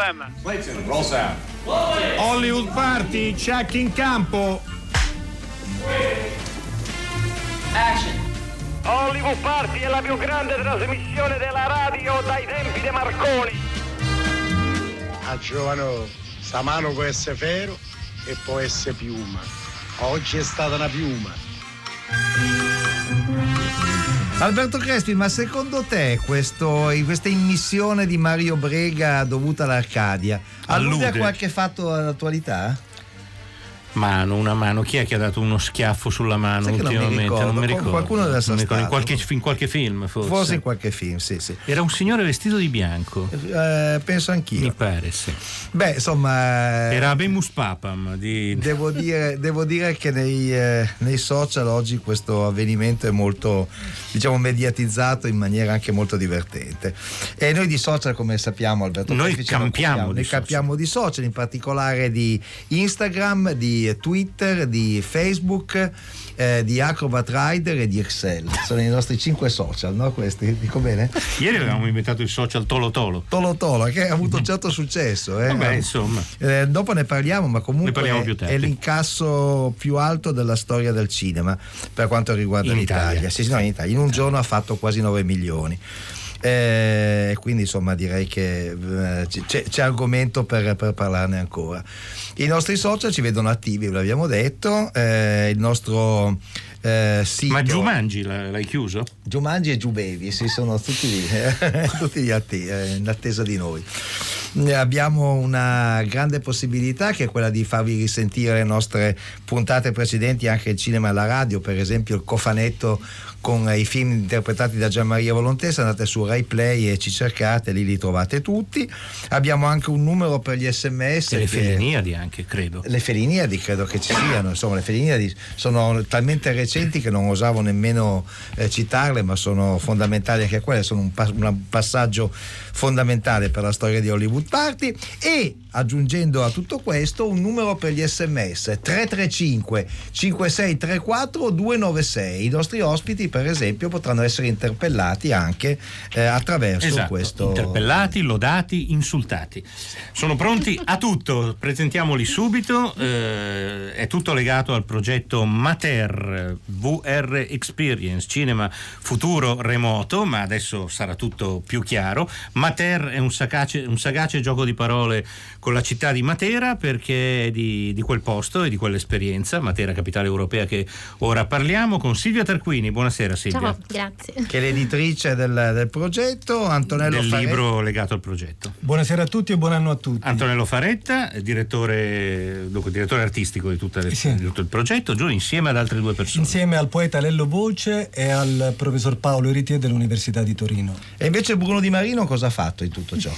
No problem. Clayton, roll sound. Hollywood Party, check in campo. Action. Hollywood Party è la più grande trasmissione della radio dai tempi di Marconi. A giovano, sta mano può essere ferro e può essere piuma. Oggi è stata una piuma. Alberto Crespi, ma secondo te questo, questa immissione di Mario Brega dovuta all'Arcadia allude, Allude. a qualche fatto all'attualità? Mano, una mano. Chi è che ha dato uno schiaffo sulla mano Sai che non mi ultimamente? ricordo, mi qual- ricordo. qualcuno deve essere in, qualche, in qualche film, forse. Forse in qualche film, sì, sì. Era un signore vestito di bianco. Eh, penso anch'io. Mi pare, sì. Beh, insomma. eh, Era Abemus Papam di... Devo dire, devo dire che nei, eh, nei social oggi questo avvenimento è molto diciamo mediatizzato in maniera anche molto divertente e noi di social come sappiamo Alberto Noi campiamo occupiamo. di noi social. campiamo di social in particolare di Instagram di Twitter di Facebook eh, di Acrobat Rider e di Excel sono i nostri cinque social no questi dico bene? Ieri avevamo inventato il social Tolo Tolo. Tolo Tolo che ha avuto un certo successo eh. Vabbè, insomma. Eh, dopo ne parliamo, ma comunque parliamo più è, tardi. è l'incasso più alto della storia del cinema per quanto riguarda In l'Italia. Italia. Sì, sì, no, in Italia. In un giorno ha fatto quasi 9 milioni. Eh, quindi insomma direi che eh, c'è, c'è argomento per, per parlarne ancora. I nostri social ci vedono attivi, ve l'abbiamo detto, eh, il nostro eh, sito. Ma Giumangi l'ha- l'hai chiuso? Giumangi e Giubevi, sì, sono tutti lì, tutti lì atti- eh, in attesa di noi. Eh, Abbiamo una grande possibilità che è quella di farvi risentire le nostre puntate precedenti anche il cinema e la radio, per esempio il cofanetto con i film interpretati da Gianmaria Volontessa, andate su Rai Play e ci cercate, lì li trovate tutti. Abbiamo anche un numero per gli sms. E le Feliniadi anche, credo. le Feliniadi credo che ci siano, insomma le Feliniadi sono talmente recenti che non osavo nemmeno eh, citarle, ma sono fondamentali anche quelle, sono un, pas- un passaggio fondamentale per la storia di Hollywood Party e aggiungendo a tutto questo un numero per gli sms 335 5634 296 i nostri ospiti per esempio potranno essere interpellati anche eh, attraverso Esatto, questo interpellati, lodati, insultati. Sono pronti a tutto, presentiamoli subito. eh, è tutto legato al progetto Mater VR Experience, cinema futuro remoto, ma adesso sarà tutto più chiaro. Mater è un sagace, un sagace gioco di parole con la città di Matera perché è di, di quel posto e di quell'esperienza, Matera capitale europea che ora parliamo, con Silvia Tarquini. Buonasera Silvia. Ciao, grazie. che è l'editrice del, del progetto Antonello del Faretti. libro legato al progetto. Buonasera a tutti e buon anno a tutti. Antonello Faretta, direttore, dunque, direttore artistico di, tutta le- Sì. tutto il progetto, giù insieme ad altre due persone. Insieme al poeta Lello Voce e al professor Paolo Ritier dell'Università di Torino. E invece Bruno Di Marino cosa ha fatto in tutto ciò?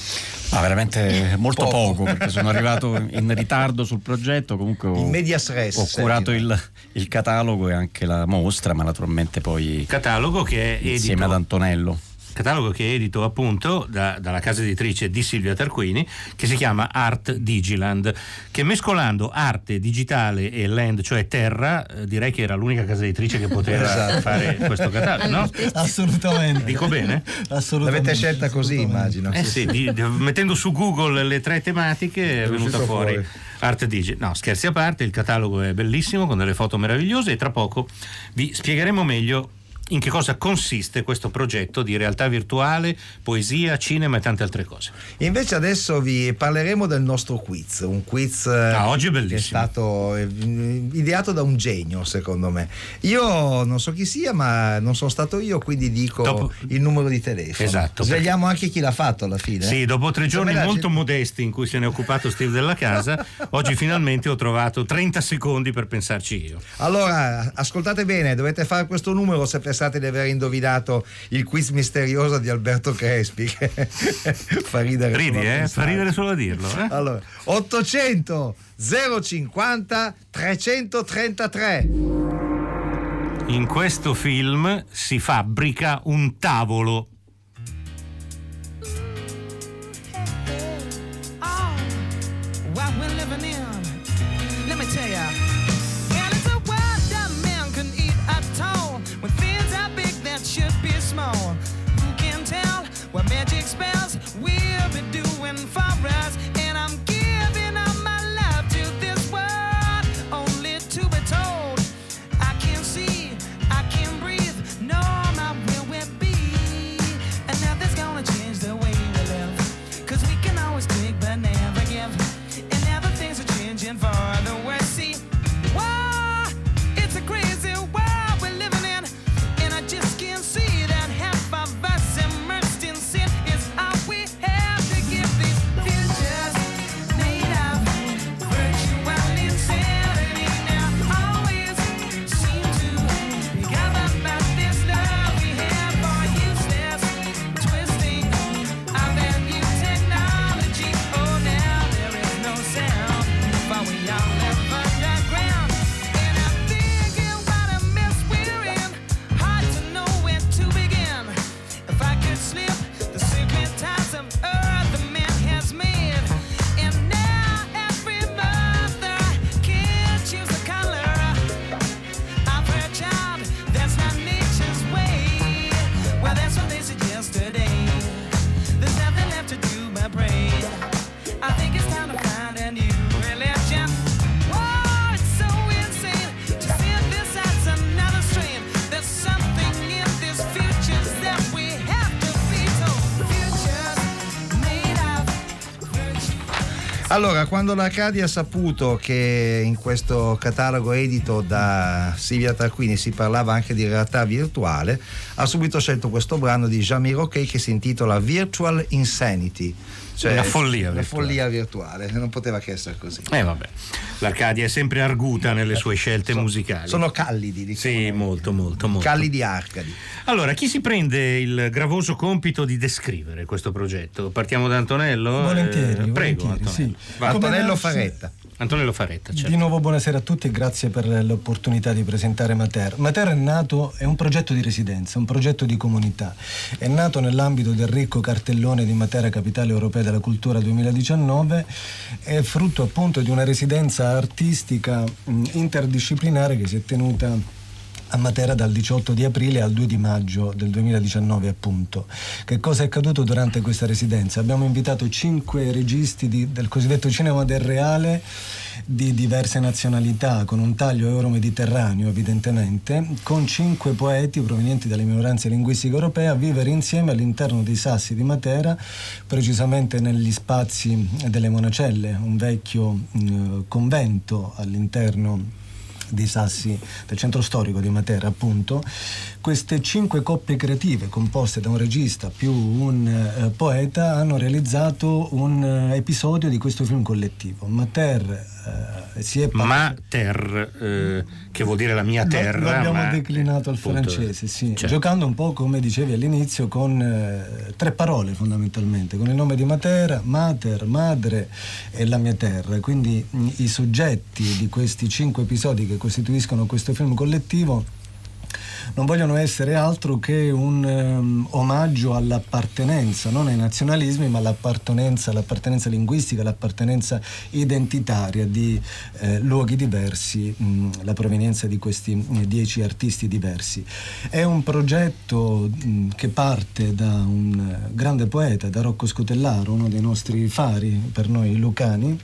Ma veramente molto Poco. poco, perché sono arrivato in ritardo sul progetto, comunque ho, In medias res, ho curato il, il catalogo e anche la mostra, ma naturalmente poi Catalogo che è insieme edito, ad Antonello. Catalogo che è edito appunto da- dalla casa editrice di Silvia Tarquini che si chiama Art Digiland che mescolando arte digitale e land cioè terra eh, direi che era l'unica casa editrice che poteva Esatto. fare questo catalogo no? Assolutamente. Dico bene? Assolutamente. L'avete scelta così, immagino. Eh sì, di- di- mettendo su Google le tre tematiche è venuta fuori, fuori. Art Digi. No, scherzi a parte, il catalogo è bellissimo con delle foto meravigliose e tra poco vi spiegheremo meglio in che cosa consiste questo progetto di realtà virtuale, poesia, cinema e tante altre cose. Invece adesso vi parleremo del nostro quiz, un quiz eh, Ah, è che è stato eh, ideato da un genio secondo me. Io non so chi sia, ma non sono stato io, quindi dico Dopo- il numero di telefono. Esatto, Svegliamo anche chi l'ha fatto alla fine. Sì, dopo tre giorni molto gente- modesti in cui se ne è occupato Steve della casa, oggi finalmente ho trovato 30 secondi per pensarci io. Allora, ascoltate bene, dovete fare questo numero se pensate di aver indovinato il quiz misterioso di Alberto Crespi. che fa ridere. Ridi, solo a eh? Fa ridere solo a dirlo. Eh? Allora, 800 050 333. In questo film si fabbrica un tavolo. Quando l'Arcadia ha saputo che in questo catalogo edito da Silvia Tarquini si parlava anche di realtà virtuale, ha subito scelto questo brano di Jamie Roquet che si intitola Virtual Insanity. Cioè La follia La virtuale. follia virtuale, non poteva che essere così. Eh vabbè, l'Arcadia è sempre arguta nelle sue scelte musicali. Sono callidi, diciamo. Sì, molto, molto, molto. Callidi Arcadi. Allora, chi si prende il gravoso compito di descrivere questo progetto? Partiamo da Antonello? Volentieri, Eh, prego, volentieri, Antonello. sì. Antonello Faretta. Antonello Faretta, certo. Di nuovo buonasera a tutti e grazie per l'opportunità di presentare Mater. Mater è nato, è un progetto di residenza, un progetto di comunità. È nato nell'ambito del ricco cartellone di Matera Capitale Europea della Cultura 2019, è frutto appunto di una residenza artistica interdisciplinare che si è tenuta a Matera dal 18 di aprile al 2 di maggio del 2019 appunto. Che cosa è accaduto durante questa residenza? Abbiamo invitato cinque registi di- del cosiddetto cinema del reale di diverse nazionalità, con un taglio euro-mediterraneo evidentemente, con cinque poeti provenienti dalle minoranze linguistiche europee a vivere insieme all'interno dei sassi di Matera, precisamente negli spazi delle Monacelle, un vecchio mh, convento all'interno dei sassi del centro storico di Matera, appunto, queste cinque coppie creative composte da un regista più un eh, poeta hanno realizzato un eh, episodio di questo film collettivo. Mater eh, si è par- Mater, eh, che vuol dire la mia Lo- terra. Lo abbiamo ma declinato al francese, sì. certo. Giocando un po' come dicevi all'inizio con eh, tre parole fondamentalmente, con il nome di Matera, Mater, Madre e la mia terra. Quindi mh, i soggetti di questi cinque episodi che costituiscono questo film collettivo non vogliono essere altro che un ehm, omaggio all'appartenenza, non ai nazionalismi, ma all'appartenenza, l'appartenenza linguistica, l'appartenenza identitaria di eh, luoghi diversi, mh, la provenienza di questi eh, dieci artisti diversi. È un progetto mh, che parte da un grande poeta, da Rocco Scotellaro, uno dei nostri fari per noi lucani,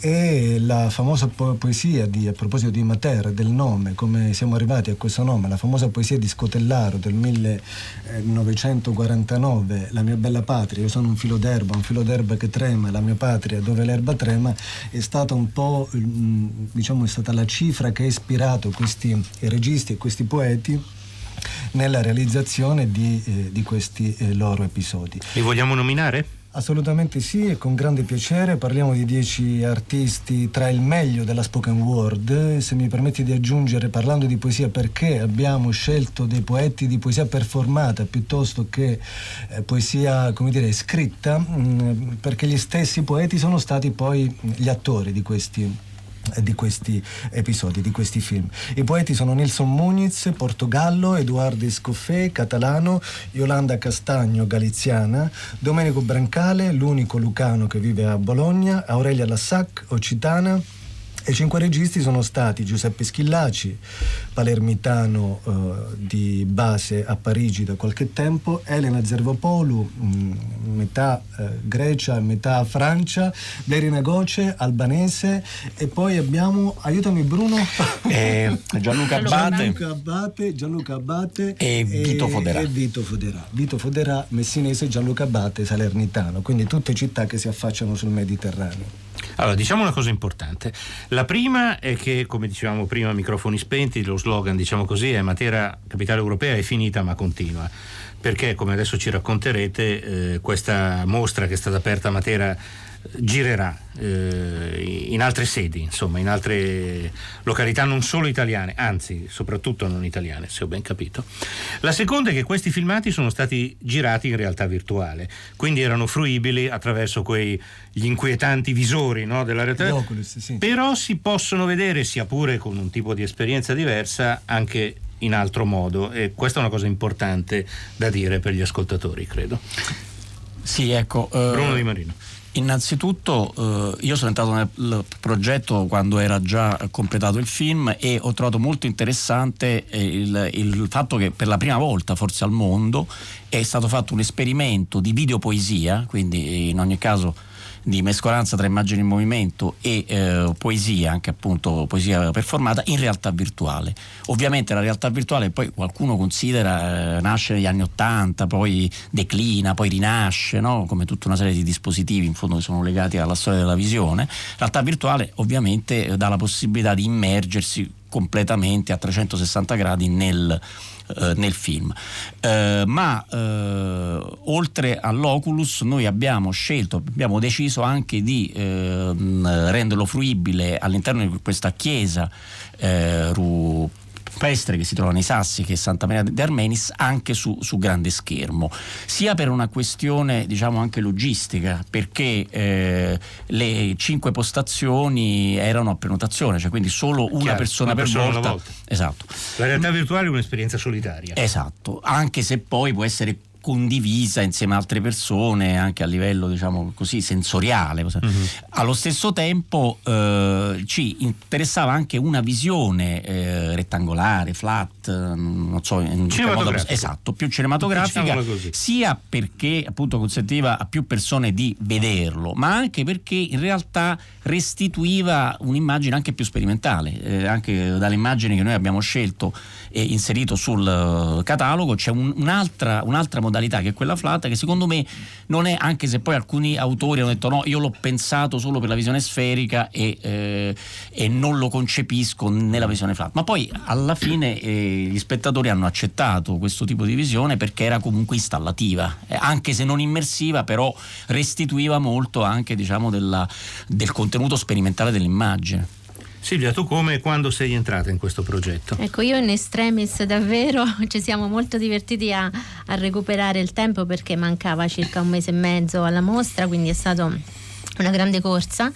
e la famosa po- poesia di, a proposito di Matera, del nome, come siamo arrivati a questo nome, la famosa poesia di Scotellaro del 1949, La mia bella patria, io sono un filo d'erba, un filo d'erba che trema, la mia patria dove l'erba trema, è stata un po', mm, diciamo, è stata la cifra che ha ispirato questi registi e questi poeti nella realizzazione di, eh, di questi eh, loro episodi. Li vogliamo nominare? Assolutamente sì, e con grande piacere. Parliamo di dieci artisti tra il meglio della spoken word. Se mi permetti di aggiungere, parlando di poesia, perché abbiamo scelto dei poeti di poesia performata piuttosto che eh, poesia, come dire, scritta, mh, perché gli stessi poeti sono stati poi gli attori di questi di questi episodi, di questi film. I poeti sono Nilson Muniz, Portogallo, Edoardo Escoffè, catalano, Yolanda Castagno, galiziana, Domenico Brancale, l'unico lucano che vive a Bologna, Aurelia Lassac, occitana, i cinque registi sono stati Giuseppe Schillaci, palermitano eh, di base a Parigi da qualche tempo, Elena Zervopoulou, mh, metà eh, Grecia, metà Francia, Verina Goce, albanese e poi abbiamo, aiutami Bruno, Eh, Gianluca Abate. Gianluca Abate, Gianluca Abate E Vito Foderà. e Vito Foderà. Vito Foderà, messinese, Gianluca Abate, salernitano, quindi tutte città che si affacciano sul Mediterraneo. Allora, diciamo una cosa importante. La prima è che, come dicevamo prima, microfoni spenti, lo slogan, diciamo così, è Matera Capitale Europea è finita ma continua. Perché, come adesso ci racconterete, eh, questa mostra che è stata aperta a Matera girerà eh, in altre sedi, insomma, in altre località non solo italiane, anzi, soprattutto non italiane, se ho ben capito. La seconda è che questi filmati sono stati girati in realtà virtuale, quindi erano fruibili attraverso quegli inquietanti visori no, della realtà. Oculus, sì. Però si possono vedere, sia pure con un tipo di esperienza diversa, anche in altro modo e questa è una cosa importante da dire per gli ascoltatori, credo. Sì, ecco. eh, Bruno Di Marino. Innanzitutto eh, io sono entrato nel progetto quando era già completato il film e ho trovato molto interessante eh, il, il fatto che per la prima volta forse al mondo è stato fatto un esperimento di videopoesia, quindi in ogni caso di mescolanza tra immagini in movimento e eh, poesia, anche appunto poesia performata, in realtà virtuale. Ovviamente la realtà virtuale poi qualcuno considera eh, nasce negli anni Ottanta, poi declina, poi rinasce, no? come tutta una serie di dispositivi in fondo che sono legati alla storia della visione. Realtà virtuale ovviamente eh, dà la possibilità di immergersi completamente a 360 gradi nel, eh, nel film. Eh, ma eh, oltre all'Oculus noi abbiamo scelto, abbiamo deciso anche di ehm, renderlo fruibile all'interno di questa chiesa eh, ru- Pestre che si trova nei Sassi che è Santa Maria de Armenis anche su, su grande schermo sia per una questione diciamo anche logistica perché eh, le cinque postazioni erano a prenotazione cioè quindi solo una Chiaro, persona una per persona volta. volta. esatto La realtà virtuale è un'esperienza solitaria. Esatto, anche se poi può essere condivisa insieme a altre persone anche a livello diciamo così sensoriale. Allo stesso tempo eh, ci interessava anche una visione eh, rettangolare flat non so in modo esatto più cinematografica sia perché appunto consentiva a più persone di vederlo, ma anche perché in realtà restituiva un'immagine anche più sperimentale, eh, anche dalle immagini che noi abbiamo scelto e inserito sul eh, catalogo c'è un- un'altra, un'altra modalità che è quella flat che secondo me non è, anche se poi alcuni autori hanno detto no, io l'ho pensato solo per la visione sferica e, eh, e non lo concepisco nella visione flat, ma poi alla fine eh, gli spettatori hanno accettato questo tipo di visione perché era comunque installativa, eh, anche se non immersiva, però restituiva molto anche diciamo della- del contenuto sperimentale dell'immagine. Silvia, tu come e quando sei entrata in questo progetto? Ecco, io in estremis davvero ci siamo molto divertiti a, a recuperare il tempo perché mancava circa un mese e mezzo alla mostra, quindi è stato una grande corsa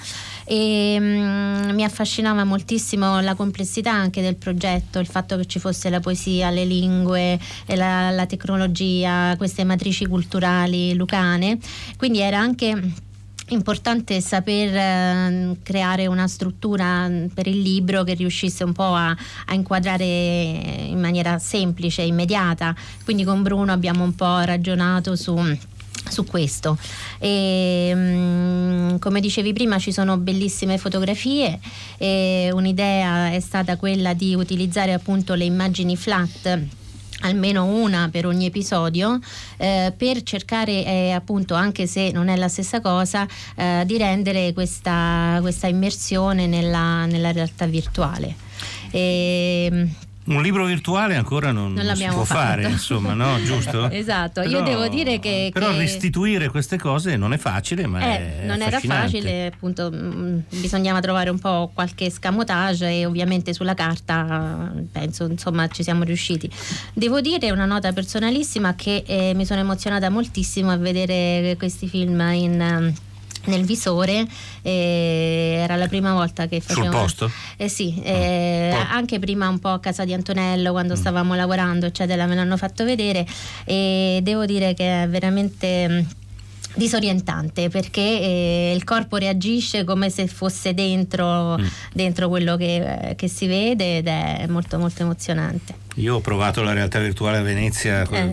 e mm, mi affascinava moltissimo la complessità anche del progetto, il fatto che ci fosse la poesia, le lingue, la, la tecnologia, queste matrici culturali lucane, quindi era anche importante saper eh, creare una struttura mm, per il libro che riuscisse un po' a, a inquadrare in maniera semplice, immediata. Quindi con Bruno abbiamo un po' ragionato su su questo e, mm, come dicevi prima ci sono bellissime fotografie e un'idea è stata quella di utilizzare appunto le immagini flat almeno una per ogni episodio eh, per cercare eh, appunto anche se non è la stessa cosa eh, di rendere questa, questa immersione nella, nella realtà virtuale. E, Un libro virtuale ancora non, Non non si può fatto. fare, insomma, no? Giusto? Esatto, io devo dire che- Però che- restituire queste cose non è facile, ma Eh, è non era facile, appunto mm, bisognava trovare un po' qualche scamotage e ovviamente sulla carta penso insomma ci siamo riusciti. Devo dire una nota personalissima che eh, mi sono emozionata moltissimo a vedere questi film in... eh, nel visore eh, era la prima volta che facevo posto? eh sì, eh, Poi- anche prima un po' a casa di Antonello quando Mm. stavamo lavorando eccetera me l'hanno fatto vedere e devo dire che è veramente mm, disorientante perché eh, il corpo reagisce come se fosse dentro, Mm. dentro quello che, che si vede ed è molto molto emozionante. Io ho provato la realtà virtuale a Venezia Eh.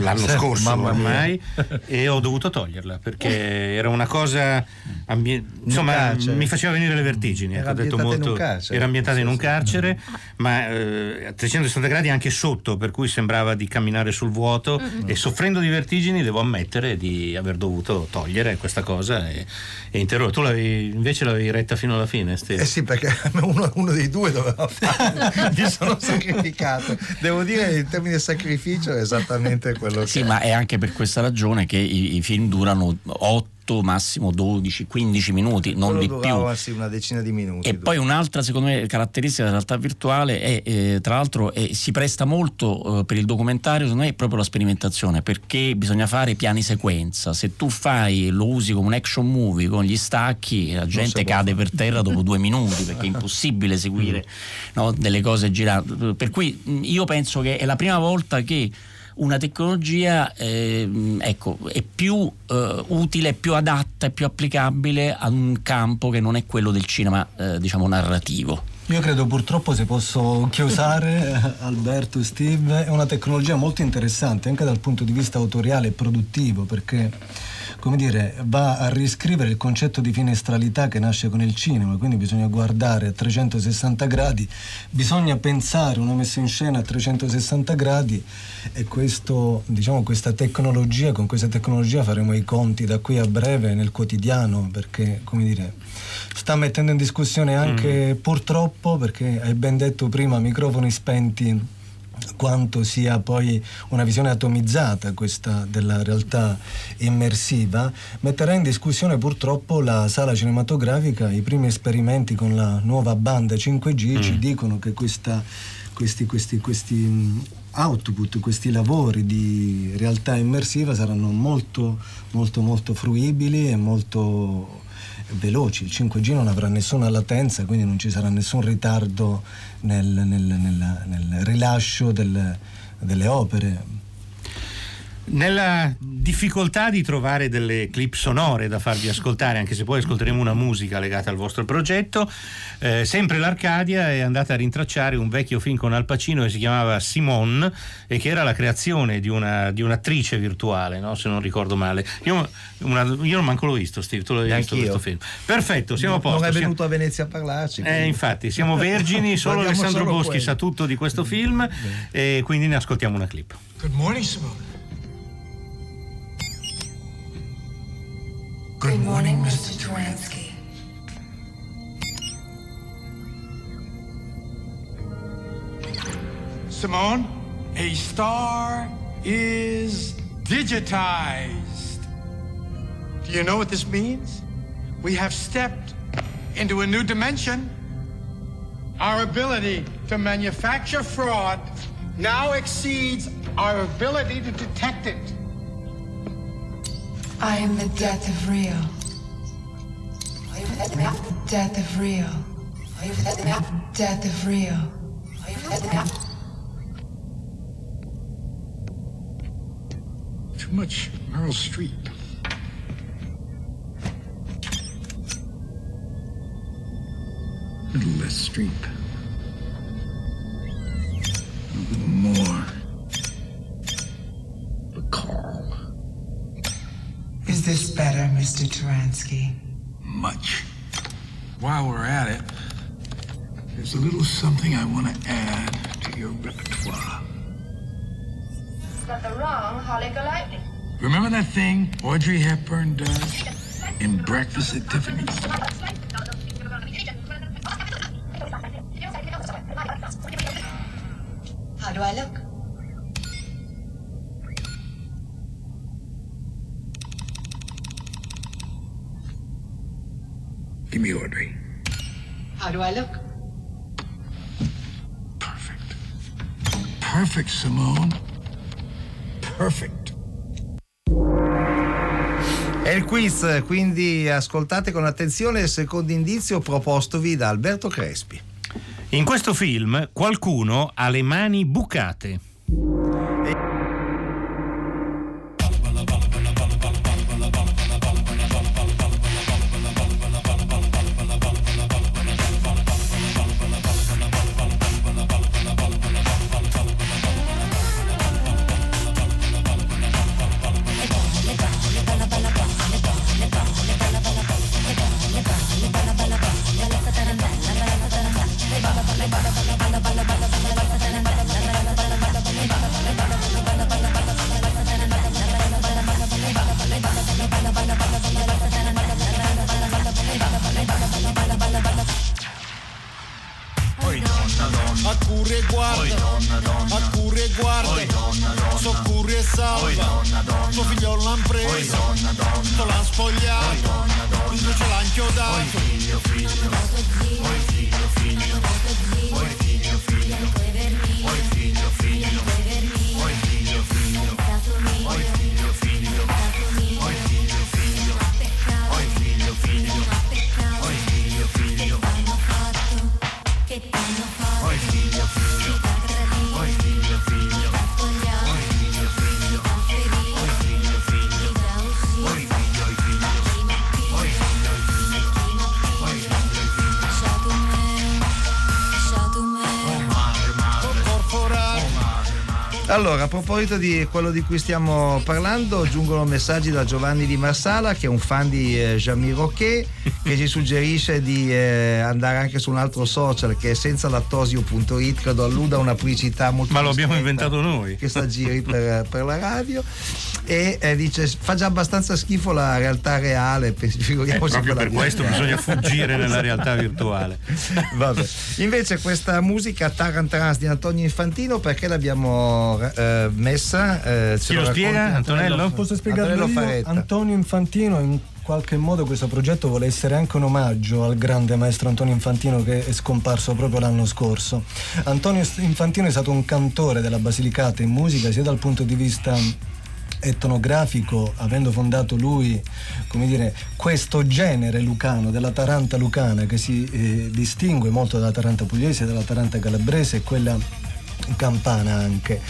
l'anno Sì, scorso ormai e ho dovuto toglierla perché era una cosa ambie- insomma mi faceva venire le vertigini. Era ecco, ho detto ambientata in un molto- carcere. era ambientata in un carcere, ma eh, a 360 gradi anche sotto, per cui sembrava di camminare sul vuoto e soffrendo di vertigini devo ammettere di aver dovuto togliere questa cosa e, e interrompere. Tu l'avevi, invece l'avevi retta fino alla fine, Steve. Eh sì, perché uno, uno dei due doveva farlo, mi sono sacrificato. Devo dire, il termine sacrificio è esattamente quello che Sì, ma è anche per questa ragione che i, i film durano 8, massimo 12, 15 minuti, non quello di più. sì, una decina di minuti. E poi un'altra, secondo me, caratteristica della realtà virtuale è, eh, tra l'altro, eh, si presta molto eh, per il documentario, secondo me, è proprio la sperimentazione, perché bisogna fare piani sequenza. Se tu fai, lo usi come un action movie con gli stacchi, la gente cade per terra dopo due minuti, perché è impossibile seguire no, delle cose girate. Per cui mh, io penso che è la prima volta che una tecnologia ehm, ecco, è più eh, utile, più adatta e più applicabile a un campo che non è quello del cinema eh, diciamo narrativo. Io credo purtroppo, se posso chiosare, eh, Alberto e Steve, è una tecnologia molto interessante anche dal punto di vista autoriale e produttivo perché, come dire, va a riscrivere il concetto di finestralità che nasce con il cinema, quindi bisogna guardare a 360 gradi, bisogna pensare una messa in scena a 360 gradi e questo, diciamo, questa tecnologia, con questa tecnologia faremo i conti da qui a breve nel quotidiano perché, come dire, sta mettendo in discussione anche purtroppo, perché hai ben detto prima, microfoni spenti quanto sia poi una visione atomizzata questa della realtà immersiva, metterà in discussione purtroppo la sala cinematografica. I primi esperimenti con la nuova banda 5G ci dicono che questa- questi, questi, questi mh, output, questi lavori di realtà immersiva saranno molto, molto, molto fruibili e molto veloci. Il 5G non avrà nessuna latenza, quindi non ci sarà nessun ritardo nel, nel- nella- nel rilascio del- delle opere. Nella difficoltà di trovare delle clip sonore da farvi ascoltare, anche se poi ascolteremo una musica legata al vostro progetto, eh, sempre l'Arcadia è andata a rintracciare un vecchio film con Al Pacino che si chiamava Simone e che era la creazione di, una, di un'attrice virtuale, no? se non ricordo male. Io, una- io non manco l'ho visto, Steve, tu l'hai visto Neanch'io. questo film. Perfetto, siamo a non posto. è siamo- venuto a Venezia a parlarci. eh, infatti, siamo vergini, solo Alessandro solo Boschi quello. sa tutto di questo film e quindi ne ascoltiamo una clip. Good morning, Simone. Good morning, Mr. Taransky. Simone, a star is digitized. Do you know what this means? We have stepped into a new dimension. Our ability to manufacture fraud now exceeds our ability to detect it. I am the death of real. Death of real. Death of real. Too much Meryl Streep. A little less Streep. A little more. Is this better, Mr. Taransky? Much. While we're at it, there's a little something I want to add to your repertoire. Got the wrong Holly Golightly. Remember that thing Audrey Hepburn does in Breakfast at Tiffany's? Do I look? Perfect, Simone. Perfect. È il quiz, quindi ascoltate con attenzione il secondo indizio propostovi da Alberto Crespi. In questo film qualcuno ha le mani bucate. Allora, a proposito di quello di cui stiamo parlando, giungono messaggi da Giovanni di Marsala, che è un fan di eh, Jamie Roquet, che ci suggerisce di eh, andare anche su un altro social che è senza lattosio.it, credo alluda a una pubblicità molto Ma lo abbiamo inventato noi. Che sta giri per, per la radio. E eh, dice: fa già abbastanza schifo la realtà reale, pe- Eh, figuriamoci proprio per questo bisogna fuggire nella realtà virtuale. Vabbè. Invece questa musica Tarantrans di Antonio Infantino perché l'abbiamo eh, messa? Eh, ce Chi lo spiega, racconti Antonello? Posso spiegarlo Antonello. Antonio Infantino in qualche modo questo progetto vuole essere anche un omaggio al grande maestro Antonio Infantino che è scomparso proprio l'anno scorso. Antonio Infantino è stato un cantore della Basilicata in musica sia dal punto di vista etnografico, avendo fondato lui, come dire, questo genere lucano della Taranta lucana che si eh, distingue molto dalla Taranta pugliese, dalla Taranta calabrese e quella campana anche.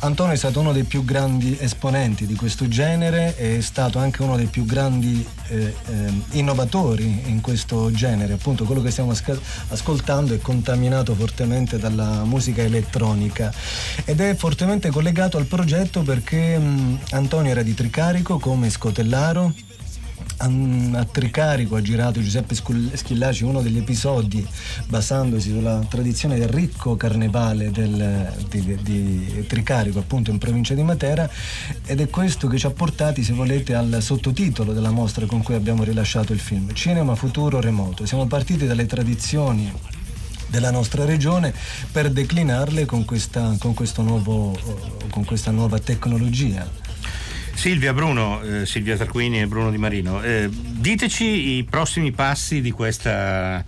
Antonio è stato uno dei più grandi esponenti di questo genere, è stato anche uno dei più grandi eh, ehm, innovatori in questo genere, appunto quello che stiamo asca- ascoltando è contaminato fortemente dalla musica elettronica ed è fortemente collegato al progetto perché mh, Antonio era di Tricarico come Scotellaro a Tricarico ha girato Giuseppe Schillaci uno degli episodi basandosi sulla tradizione del ricco carnevale del- di, di Tricarico appunto in provincia di Matera ed è questo che ci ha portati se volete al sottotitolo della mostra con cui abbiamo rilasciato il film Cinema Futuro Remoto siamo partiti dalle tradizioni della nostra regione per declinarle con questa, con nuovo, con questa nuova tecnologia. Silvia, Bruno, eh, Silvia Tarquini e Bruno Di Marino, eh, diteci i prossimi passi di questa,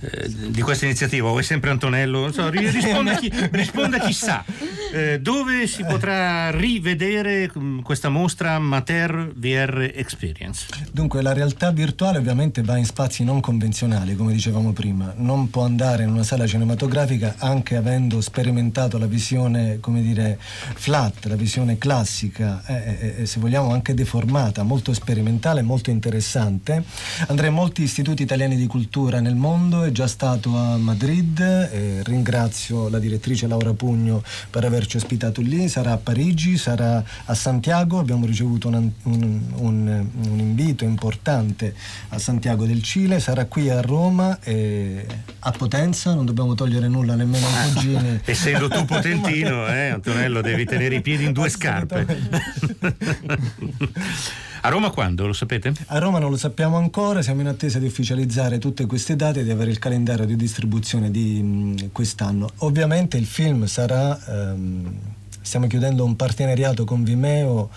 eh, di questa iniziativa. O è sempre Antonello? So, ri- risponda, chi, risponda chi sa. Eh, dove si potrà rivedere mm, questa mostra Mater VR Experience? Dunque la realtà virtuale ovviamente va in spazi non convenzionali, come dicevamo prima, non può andare in una sala cinematografica anche avendo sperimentato la visione, come dire, flat, la visione classica, eh, eh, eh, se vogliamo anche deformata, molto sperimentale, molto interessante. Andrà in molti istituti italiani di cultura nel mondo, è già stato a Madrid, eh, ringrazio la direttrice Laura Pugno per averci ospitato lì, sarà a Parigi, sarà a Santiago, abbiamo ricevuto un, un- un- un invito importante a Santiago del Cile, sarà qui a Roma, e a Potenza, non dobbiamo togliere nulla nemmeno ai cugini. Essendo tu potentino, eh, Antonello, devi tenere i piedi in due scarpe. A Roma quando, lo sapete? A Roma non lo sappiamo ancora, siamo in attesa di ufficializzare tutte queste date e di avere il calendario di distribuzione di mh, quest'anno. Ovviamente il film sarà, ehm, stiamo chiudendo un partenariato con Vimeo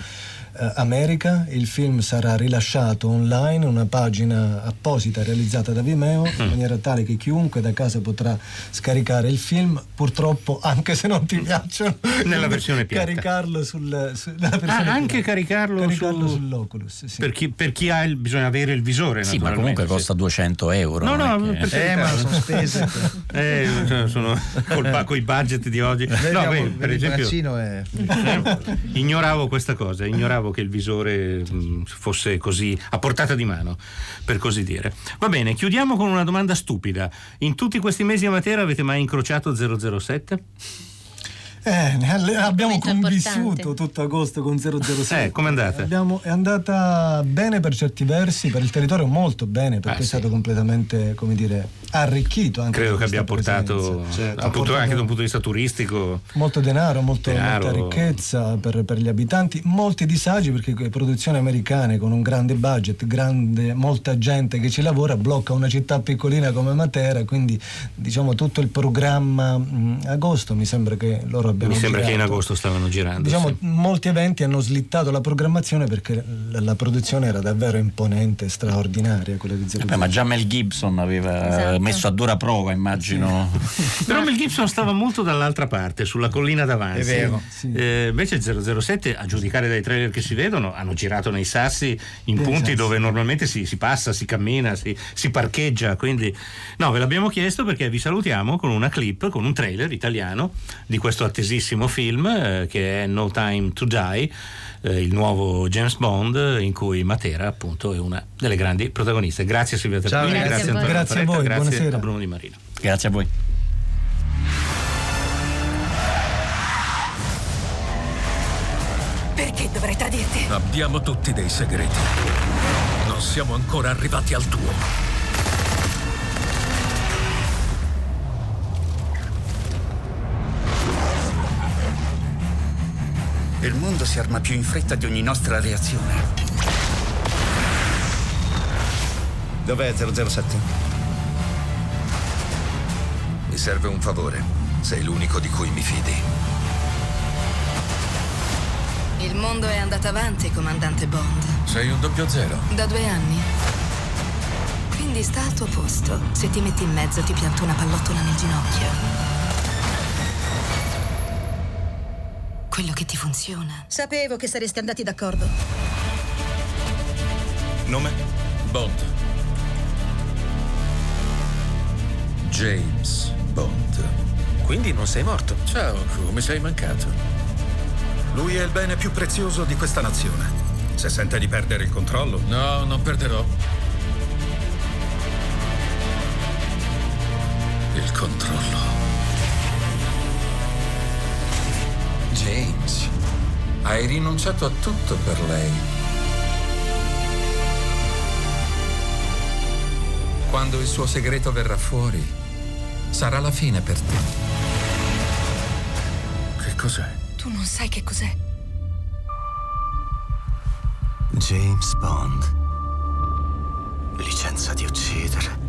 America, il film sarà rilasciato online, una pagina apposita realizzata da Vimeo, in maniera tale che chiunque da casa potrà scaricare il film, purtroppo anche se non ti piacciono, Nella versione piatta. caricarlo sul, su- nella Ah, anche piatta. caricarlo, Caricarlo su- sull'Oculus. sì. Per chi, per chi ha il, bisogna avere il visore. Sì, ma comunque costa 200 euro. No, no, è che- per carità. ma sono spese. Eh, sono con i budget di oggi. No, beh, per il esempio, è- ignoravo questa cosa, ignoravo che il visore mh, fosse così a portata di mano, per così dire. Va bene, chiudiamo con una domanda stupida. In tutti questi mesi a Matera avete mai incrociato 007? Eh, abbiamo convissuto importante. tutto agosto con 007. Eh, com'è andata? Abbiamo- è andata bene per certi versi, per il territorio molto bene, perché Ah, è sì. stato completamente, come dire, arricchito anche Credo che abbia portato, presenza. da un Ha punto- portato anche da un punto di vista turistico, Molto denaro, molto, Denaro. molta ricchezza per, per gli abitanti, molti disagi perché le produzioni americane con un grande budget, grande, molta gente che ci lavora blocca una città piccolina come Matera, quindi diciamo tutto il programma mh, agosto mi sembra che loro abbiano mi sembra che in girato. agosto stavano girando. Diciamo, sì. molti eventi hanno slittato la programmazione perché la, la produzione era davvero imponente, straordinaria quella di 007. Beh, ma già Mel Gibson aveva Esatto. Messo a dura prova, immagino. Però Mel Gibson stava molto dall'altra parte, sulla collina davanti. È vero. Sì. Eh, invece 007, a giudicare dai trailer che si vedono, hanno girato nei sassi in Nei punti sassi. dove normalmente si, si passa, si cammina, si, si parcheggia. Quindi, no, ve l'abbiamo chiesto perché vi salutiamo con una clip, con un trailer italiano di questo attesissimo film eh, che è No Time to Die. eh, il nuovo James Bond in cui Matera appunto è una delle grandi protagoniste grazie Silvia Ciao, Terpini, grazie a voi. Antonio Grazie a voi, grazie buonasera. a Bruno Di Marino Grazie a voi. Perché dovrei tradirti? Abbiamo tutti dei segreti. Non siamo ancora arrivati al tuo. Il mondo si arma più in fretta di ogni nostra reazione. Dov'è 007? Mi serve un favore. Sei l'unico di cui mi fidi. Il mondo è andato avanti, comandante Bond. Sei un doppio zero. Da due anni. Quindi sta al tuo posto. Se ti metti in mezzo ti pianto una pallottola nel ginocchio. Quello che ti funziona. Sapevo che sareste andati d'accordo. Nome? Bond. James Bond. Quindi non sei morto. Ciao, come sei mancato? Lui è il bene più prezioso di questa nazione. Se sente di perdere il controllo, No, non perderò. Il controllo. James, hai rinunciato a tutto per lei. Quando il suo segreto verrà fuori, sarà la fine per te. Che cos'è? Tu non sai che cos'è. James Bond. Licenza di uccidere.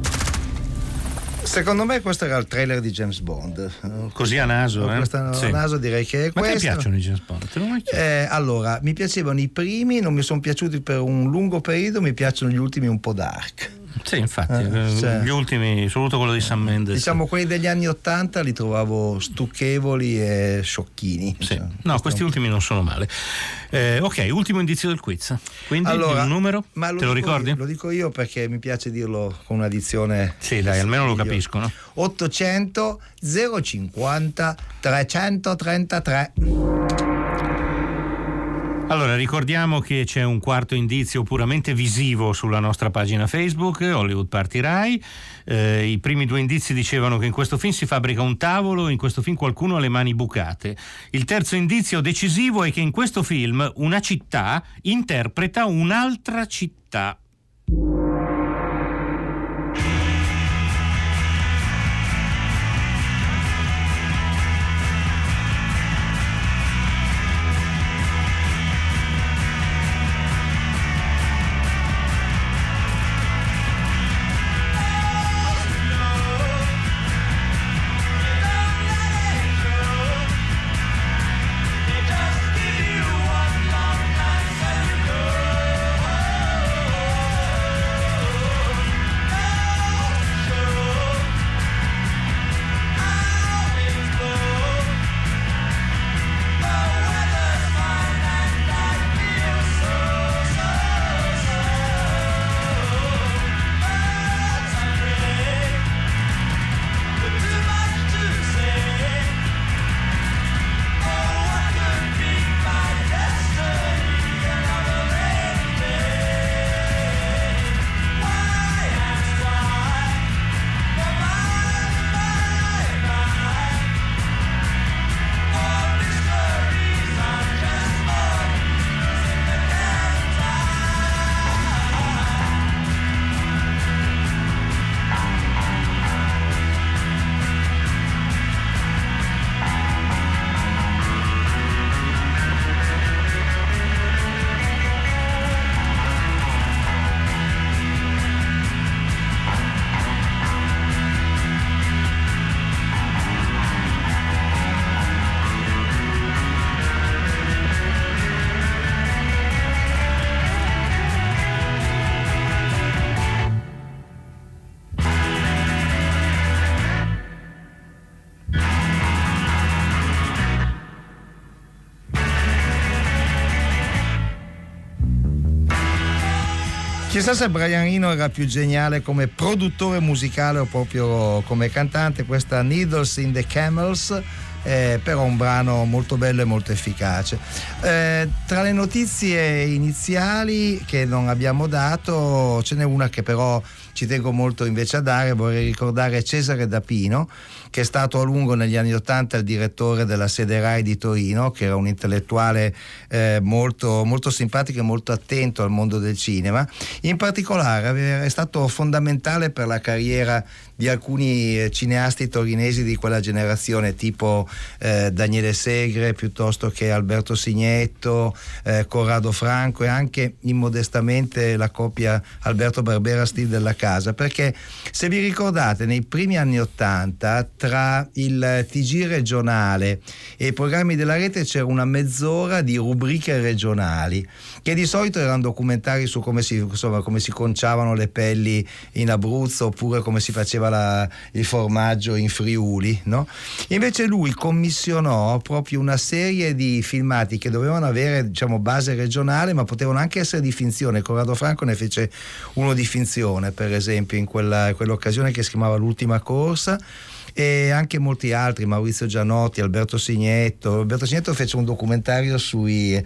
Secondo me questo era il trailer di James Bond. Così a naso, eh? Questo a Sì. naso direi che è Ma a te questo. piacciono i James Bond? Te chiesto? Eh, allora, mi piacevano i primi, non mi sono piaciuti per un lungo periodo, mi piacciono gli ultimi un po' dark. Sì, infatti, Eh, eh, cioè- gli ultimi, soprattutto quello di Sam Mendes. Diciamo quelli degli anni Ottanta li trovavo stucchevoli e sciocchini. Sì. Cioè, No, questi ultimi non sono male. Eh, ok, ultimo indizio del quiz. Quindi Allora, un numero? ma Te lo ricordi? io- lo dico io perché mi piace dirlo con una dizione. Sì, dai, almeno lo capisco, no? 800 050 333. Allora, ricordiamo che c'è un quarto indizio puramente visivo sulla nostra pagina Facebook, Hollywood Party Rai. Eh, I primi due indizi dicevano che in questo film si fabbrica un tavolo, in questo film qualcuno ha le mani bucate. Il terzo indizio decisivo è che in questo film una città interpreta un'altra città. Chissà se Brian Eno era più geniale come produttore musicale o proprio come cantante, questa Needles in the Camels. Eh, però un brano molto bello e molto efficace. Eh, tra le notizie iniziali che non abbiamo dato, ce n'è una che però ci tengo molto invece a dare, vorrei ricordare Cesare Dapino, che è stato a lungo negli anni Ottanta il direttore della sede RAI di Torino, che era un intellettuale eh, molto, molto simpatico e molto attento al mondo del cinema. In particolare è stato fondamentale per la carriera di alcuni eh, cineasti torinesi di quella generazione, tipo eh, Daniele Segre, piuttosto che Alberto Signetto, eh, Corrado Franco e anche immodestamente la coppia Alberto Barbera Stil della Casa, perché se vi ricordate nei primi anni Ottanta tra il TG regionale e i programmi della rete c'era una mezz'ora di rubriche regionali che di solito erano documentari su come si, insomma, come si conciavano le pelli in Abruzzo oppure come si faceva la- il formaggio in Friuli. No? Invece lui commissionò proprio una serie di filmati che dovevano avere diciamo, base regionale ma potevano anche essere di finzione. Corrado Franco ne fece uno di finzione per esempio in quella, in quell'occasione che si chiamava L'ultima corsa e anche molti altri, Maurizio Gianotti, Alberto Signetto. Alberto Signetto fece un documentario sui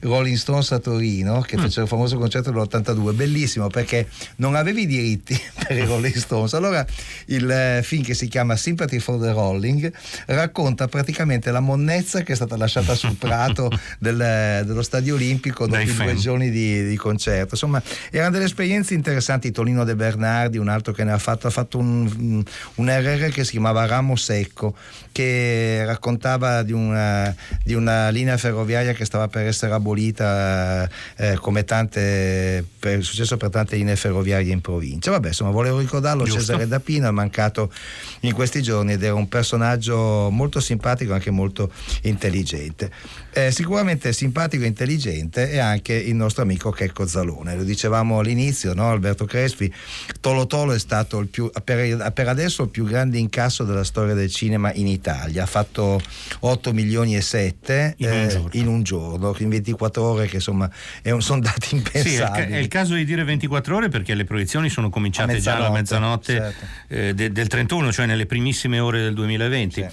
Rolling Stones a Torino, che fece il famoso concerto dell'82, bellissimo perché non avevi i diritti per i Rolling Stones. Allora il eh, film che si chiama Sympathy for the Rolling racconta praticamente la monnezza che è stata lasciata sul prato del- dello Stadio Olimpico dopo i due giorni di, di concerto. Insomma, erano delle esperienze interessanti. Tonino De Bernardi, un altro che ne ha fatto, ha fatto un, un RR che si chiamava Ramo Secco, che raccontava di una, di una linea ferroviaria che stava per essere abolita, eh, come tante, per, è successo per tante linee ferroviarie in provincia. Vabbè, insomma, volevo ricordarlo. Giusto. Cesare Dapino è mancato in questi giorni ed era un personaggio molto simpatico e anche molto intelligente. Eh, sicuramente simpatico e intelligente è anche il nostro amico Checco Zalone. Lo dicevamo all'inizio, no? Alberto Crespi. Tolo Tolo è stato il più, per, per adesso il più grande incasso della storia del cinema in Italia. Ha fatto 8 milioni e 7 In un giorno. in un giorno, in 24 ore, che insomma è un- sono dati Sì, è il, impensabili. è il caso di dire 24 ore perché le proiezioni sono cominciate già alla mezzanotte, certo. eh, de- del 31, cioè nelle primissime ore del 2020.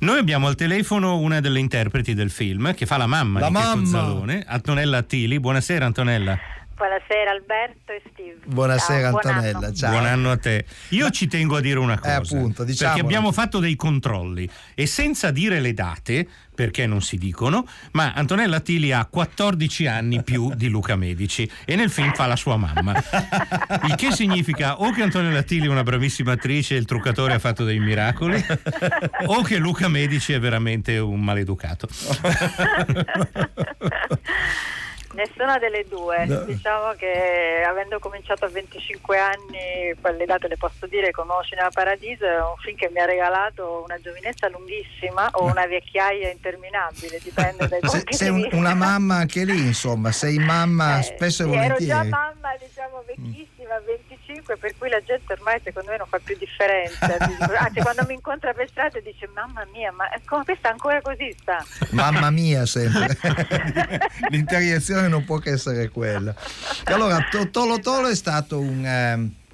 Noi abbiamo al telefono una delle interpreti del film che fa la mamma La di mamma! Antonella Attili. Buonasera Antonella. Buonasera Alberto e Steve. Buonasera Ciao, buon Antonella, anno. ciao. Buon anno a te. Io ci tengo a dire una cosa. Eh, appunto, perché abbiamo fatto dei controlli e senza dire le date, perché non si dicono, ma Antonella Attili ha 14 anni più di Luca Medici e nel film fa la sua mamma. Il che significa o che Antonella Attili è una bravissima attrice e il truccatore ha fatto dei miracoli, o che Luca Medici è veramente un maleducato. Nessuna delle due, no. diciamo che avendo cominciato a 25 anni, quelle date le posso dire, con Ocean Cinema Paradiso, è un film che mi ha regalato una giovinezza lunghissima o una vecchiaia interminabile, dipende dai punti Sei un, una mamma anche lì, insomma, sei mamma eh, spesso e volentieri. Ero già mamma, diciamo, vecchissima, 25 5, per cui la gente ormai secondo me non fa più differenza. Anzi, quando mi incontra per strada dice mamma mia, ma come questa ancora così sta? Mamma mia sempre. L'interiezione non può che essere quella. E allora, Tolo Tolo è stato un... Eh,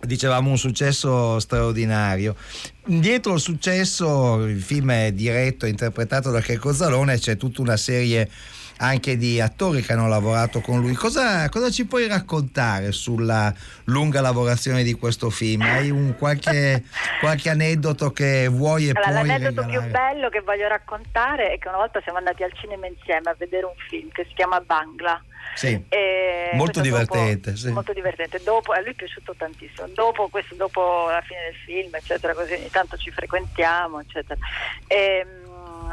dicevamo un successo straordinario. Dietro al successo, il film è diretto e interpretato da Checo Zalone, c'è tutta una serie di anche di attori che hanno lavorato con lui. Cosa, cosa ci puoi raccontare sulla lunga lavorazione di questo film? Hai un qualche, qualche aneddoto che vuoi e Allora, puoi l'aneddoto regalare? più bello che voglio raccontare è che una volta siamo andati al cinema insieme a vedere un film che si chiama Bangla. Sì. E Molto questo dopo- divertente, sì. Molto divertente. Dopo, a lui è piaciuto tantissimo. Dopo, questo, dopo la fine del film, eccetera, così ogni tanto ci frequentiamo, eccetera. Ehm,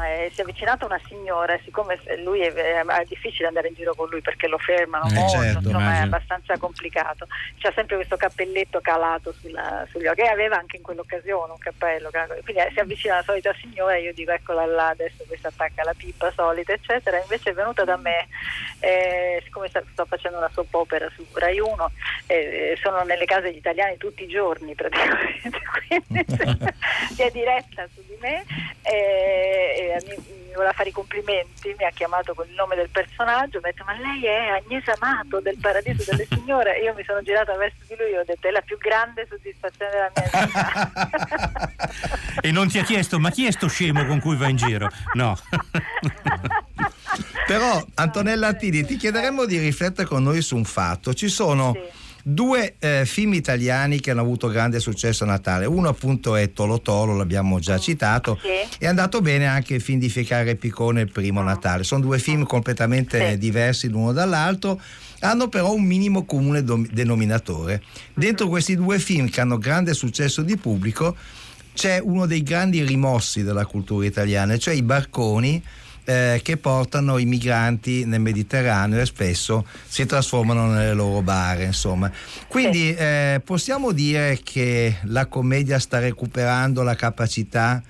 eh, si è avvicinata una signora siccome lui è, è- è difficile andare in giro con lui perché lo fermano Eh, molto, certo, insomma è immagino. abbastanza complicato. C'ha sempre questo cappelletto calato sulla- sugli occhi e aveva anche in quell'occasione un cappello. Quindi eh, si avvicina la solita signora e io dico eccola là, adesso questa attacca la pipa solita, eccetera. Invece è venuta da me, eh, siccome sto facendo una soap opera su Rai 1, eh, sono nelle case degli italiani tutti i giorni praticamente, quindi si è diretta su di me e, e mi, voleva fare i complimenti, mi ha chiamato con il nome del personaggio, mi ha detto ma lei è Agnese Amato del Paradiso delle Signore, io mi sono girata verso di lui e ho detto è la più grande soddisfazione della mia vita. E non ti ha chiesto, ma chi è sto scemo con cui va in giro? No. Però Antonella Attini ti chiederemmo di riflettere con noi su un fatto. Ci sono due eh, film italiani che hanno avuto grande successo a Natale. Uno appunto è Tolo Tolo, l'abbiamo già citato. È andato bene anche il film di Ficcare Piccone il primo Natale. Sono due film completamente diversi l'uno dall'altro hanno però un minimo comune denominatore. Dentro questi due film che hanno grande successo di pubblico c'è uno dei grandi rimossi della cultura italiana, cioè i barconi eh, che portano i migranti nel Mediterraneo e spesso si trasformano nelle loro bare, insomma. Quindi eh, possiamo dire che la commedia sta recuperando la capacità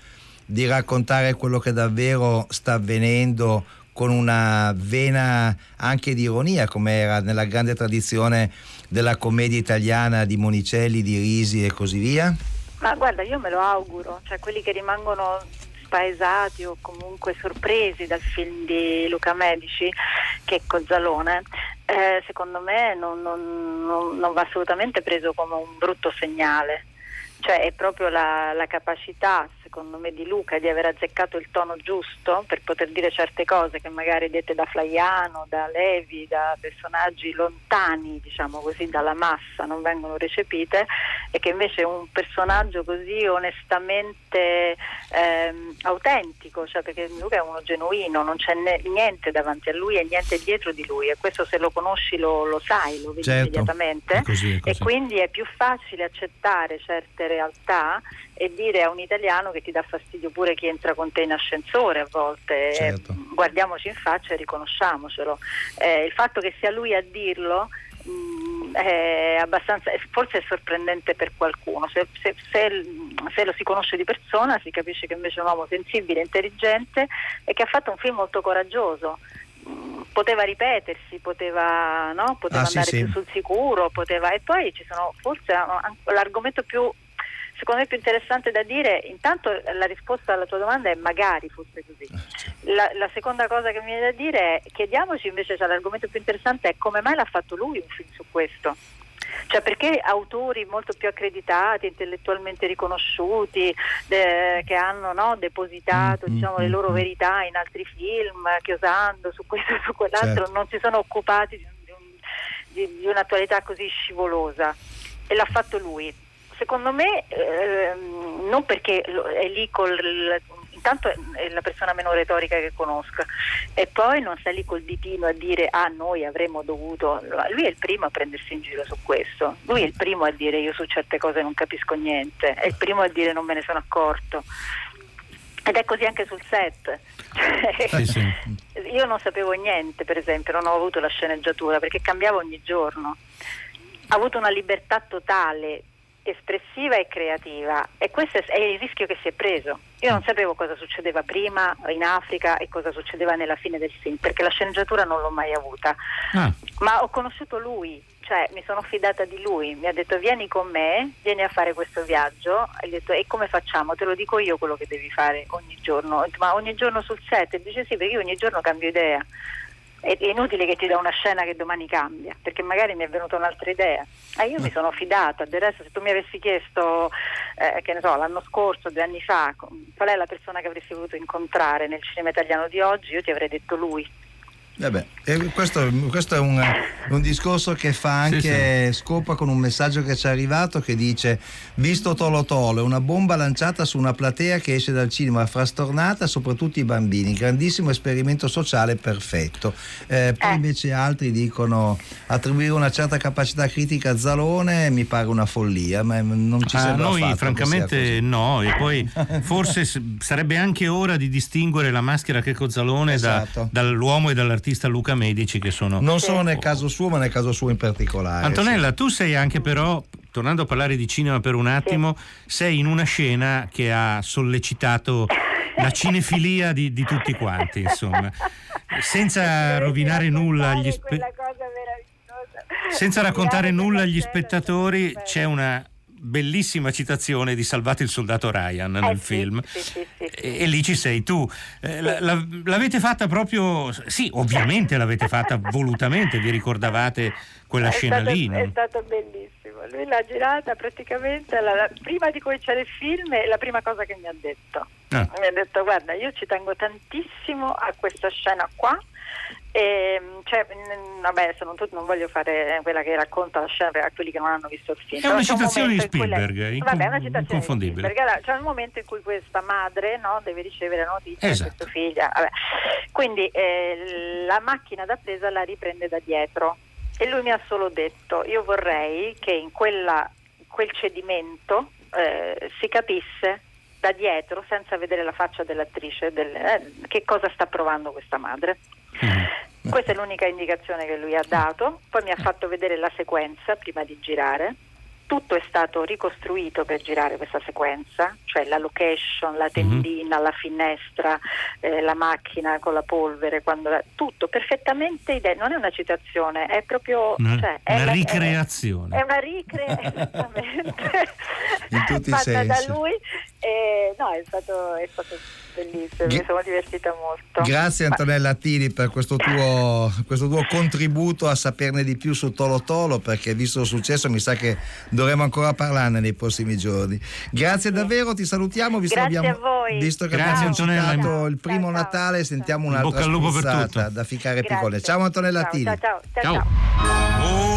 di raccontare quello che davvero sta avvenendo con una vena anche di ironia, come era nella grande tradizione della commedia italiana di Monicelli, di Risi e così via? Ma guarda, io me lo auguro, cioè quelli che rimangono spaesati o comunque sorpresi dal film di Luca Medici, che è Cozzalone, eh, secondo me non, non- non- va assolutamente preso come un brutto segnale. Cioè è proprio la, la capacità, secondo me, di Luca di aver azzeccato il tono giusto per poter dire certe cose che magari dette da Flaiano, da Levi, da personaggi lontani, diciamo così, dalla massa non vengono recepite e che invece un personaggio così onestamente ehm, autentico, cioè perché Luca è uno genuino, non c'è ne- niente davanti a lui e niente dietro di lui e questo se lo conosci lo, lo sai, lo vedi Certo, immediatamente è così, è e così. quindi è più facile accettare certe realtà e dire a un italiano che ti dà fastidio pure chi entra con te in ascensore a volte, Certo. eh, guardiamoci in faccia e riconosciamocelo. Eh, il fatto che sia lui a dirlo mh, è abbastanza, forse è sorprendente per qualcuno, se, se- se- se lo si conosce di persona si capisce che invece è un uomo sensibile, intelligente e che ha fatto un film molto coraggioso. Mm, Poteva ripetersi, poteva, no? poteva Ah, andare sì. più sul sicuro, poteva... e poi ci sono forse ah, l'argomento più secondo me più interessante da dire, intanto la risposta alla tua domanda è magari fosse così. La, la seconda cosa che mi viene da dire è chiediamoci invece, cioè, l'argomento più interessante è come mai l'ha fatto lui un film su questo. Cioè perché autori molto più accreditati, intellettualmente riconosciuti, de- che hanno no, depositato diciamo, le loro verità in altri film, chiosando su questo e su quell'altro, Certo. non si sono occupati di, un- di un- di- di un'attualità così scivolosa e l'ha fatto lui. Secondo me ehm, non perché è lì col intanto è- la persona meno retorica che conosca e poi non sta lì col ditino a dire ah noi avremmo dovuto lui è il primo a prendersi in giro su questo. Lui è il primo a dire io su certe cose non capisco niente è il primo a dire non me ne sono accorto ed è così anche sul set. Cioè, io non sapevo niente per esempio non ho avuto la sceneggiatura perché cambiava ogni giorno. Ha avuto una libertà totale espressiva e creativa e questo è, il rischio che si è preso. Io non sapevo cosa succedeva prima in Africa e cosa succedeva nella fine del film, perché la sceneggiatura non l'ho mai avuta, ma ho conosciuto lui, cioè mi sono fidata di lui, mi ha detto vieni con me, vieni a fare questo viaggio, e, gli ho detto, e come facciamo? Te lo dico io quello che devi fare ogni giorno, ma ogni giorno sul set? E dice sì, perché io ogni giorno cambio idea. È è inutile che ti dà una scena che domani cambia, perché magari mi è venuta un'altra idea. E io mi sono fidata, del resto se tu mi avessi chiesto, eh, che ne so, l'anno scorso, due anni fa, qual è la persona che avresti voluto incontrare nel cinema italiano di oggi, io ti avrei detto lui. Vabbè, e questo, questo è un, un discorso che fa anche scopa con un messaggio che ci è arrivato che dice visto Tolo Tolo è una bomba lanciata su una platea che esce dal cinema frastornata soprattutto i bambini. Grandissimo esperimento sociale perfetto. Eh, poi invece altri dicono attribuire una certa capacità critica a Zalone mi pare una follia ma non ci A sembra Ah, noi francamente no, e poi forse sarebbe anche ora di distinguere la maschera che Cozzalone da- Esatto. dall'uomo e dall'artista Luca Medici che sono... non solo nel caso suo ma nel caso suo in particolare Antonella, tu sei anche però, tornando a parlare di cinema per un attimo, sei in una scena che ha sollecitato la cinefilia di, di tutti quanti, insomma. Senza rovinare nulla agli spe- senza raccontare nulla agli spettatori, c'è una bellissima citazione di Salvate il soldato Ryan nel Eh sì, film. sì, sì, e, e lì ci sei tu. Eh, la- la- l'avete fatta proprio, sì, ovviamente l'avete fatta volutamente, vi ricordavate quella è scena stato, lì, è stato bellissimo. Lui l'ha girata praticamente la- prima di cominciare il film è la prima cosa che mi ha detto. Ah. Mi ha detto guarda io ci tengo tantissimo a questa scena qua. E, cioè, n- vabbè, adesso non, tut- non voglio fare quella che racconta la scena a quelli che non hanno visto il film. È una c'è un citazione di Spielberg, incon- Vabbè, è una citazione di inconfondibile. Spielberg. C'è un momento in cui questa madre no, deve ricevere la notizia Esatto. che sua figlia. vabbè. Quindi eh, la macchina da presa la riprende da dietro e lui mi ha solo detto: Io vorrei che in quella- quel cedimento eh, si capisse da dietro, senza vedere la faccia dell'attrice, del- eh, che cosa sta provando questa madre. Questa è l'unica indicazione che lui ha dato, poi mi ha fatto vedere la sequenza prima di girare. Tutto è stato ricostruito per girare questa sequenza, cioè la location, la tendina, la finestra, eh, la macchina con la polvere, quando la- tutto perfettamente identico. Non è una citazione, è proprio Una, cioè, è una la- è- ricreazione. è una ricreazione esattamente In tutti i fatta da lui. E, no, è stato, è stato bellissimo, mi sono divertita molto. Grazie Antonella Attili per questo tuo, questo tuo contributo a saperne di più su Tolo Tolo perché visto il successo mi sa che dovremo ancora parlarne nei prossimi giorni. Grazie davvero, ti salutiamo visto Grazie abbiamo, a voi. visto che Grazie, abbiamo Antonella. citato il primo Natale sentiamo In un'altra bocca al lupo da ficcare Grazie. piccole. Ciao Antonella Ciao, Attili. ciao, ciao, ciao, Ciao. ciao. Oh,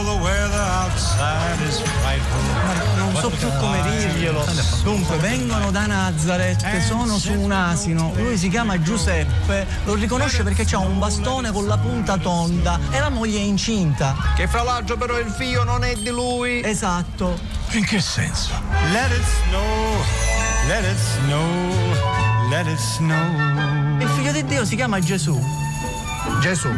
più come dirglielo. Dunque, vengono da Nazareth, sono su un asino. Lui si chiama Giuseppe, lo riconosce perché ha un bastone con la punta tonda e la moglie è incinta. Che fra l'altro però il figlio non è di lui. Esatto. In che senso? Let it snow, let it snow, let it snow. Il figlio di Dio si chiama Gesù. Gesù.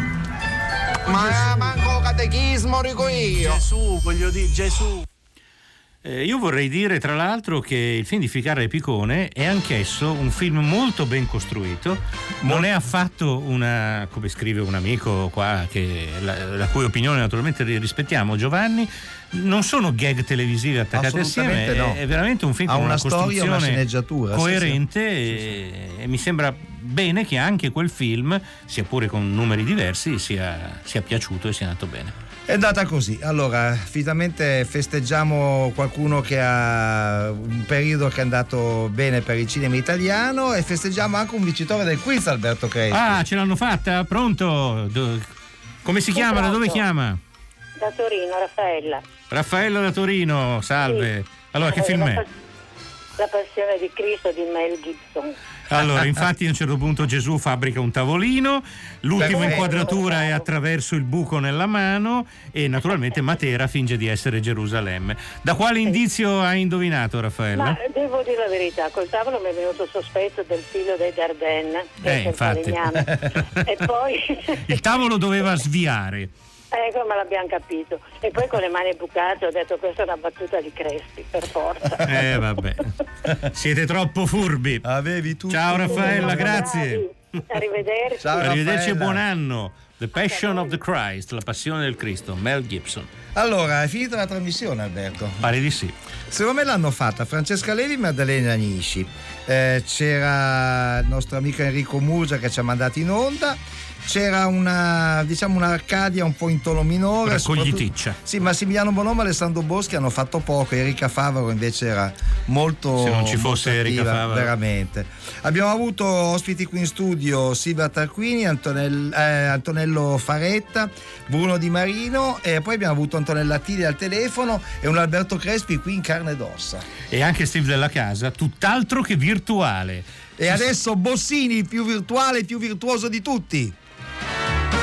Ma manco catechismo dico io. Gesù, voglio dire, Gesù. Eh, io vorrei dire tra l'altro che il film di Ficarra e Picone è anch'esso un film molto ben costruito, non è affatto una, come scrive un amico qua, che, la, la cui opinione naturalmente ri- rispettiamo, Giovanni, non sono gag televisivi attaccati assieme, no. è, veramente un film Ha con una una storia, una sceneggiatura, sì, coerente E, e mi sembra bene che anche quel film, sia pure con numeri diversi, sia, sia piaciuto e sia andato bene. È andata così. Allora, finalmente festeggiamo qualcuno che ha un periodo che è andato bene per il cinema italiano e festeggiamo anche un vincitore del quiz Alberto Crespi. Ah, ce l'hanno fatta? Pronto? Do- come si chiama? Da dove Pronto. chiama? Da Torino, Raffaella. Raffaella da Torino, salve. Allora, che Eh, film la è? La passione di Cristo di Mel Gibson. Allora, infatti a un certo punto Gesù fabbrica un tavolino, l'ultima inquadratura è attraverso il buco nella mano e naturalmente Matera finge di essere Gerusalemme. Da quale indizio hai indovinato Raffaella? Ma devo dire la verità, col tavolo mi è venuto sospetto del figlio dei Dardenne, che Eh, è il infatti. E poi, Il tavolo doveva sviare. Ecco, ma l'abbiamo capito. E poi con le mani bucate ho detto questa è una battuta di Crespi, per forza. Eh vabbè, siete troppo furbi. Avevi tu. Ciao Raffaella, grazie. Arrivederci. Ciao, Arrivederci e buon anno. The Passion of the Christ, la passione del Cristo, Mel Gibson. Allora, è finita la trasmissione Alberto? Pare di sì. Secondo me l'hanno fatta Francesca Levi e Maddalena Nisci. Eh, c'era il nostro amico Enrico Murgia che ci ha mandato in onda. C'era una, diciamo, un'Arcadia un po' in tono minore. Raccogliticcia. Sì, Massimiliano Bonomo e Alessandro Boschi hanno fatto poco. Erika Favaro invece era molto. Se non ci fosse Erika Favaro. Veramente. Abbiamo avuto ospiti qui in studio Silvia Tarquini, Antonel- eh, Antonello Faretta, Bruno Di Marino e poi abbiamo avuto Antonella Attili al telefono e un Alberto Crespi qui in carne ed ossa. E anche Steve della Casa, tutt'altro che virtuale. E adesso Bossini, il più virtuale, più virtuoso di tutti. Bye.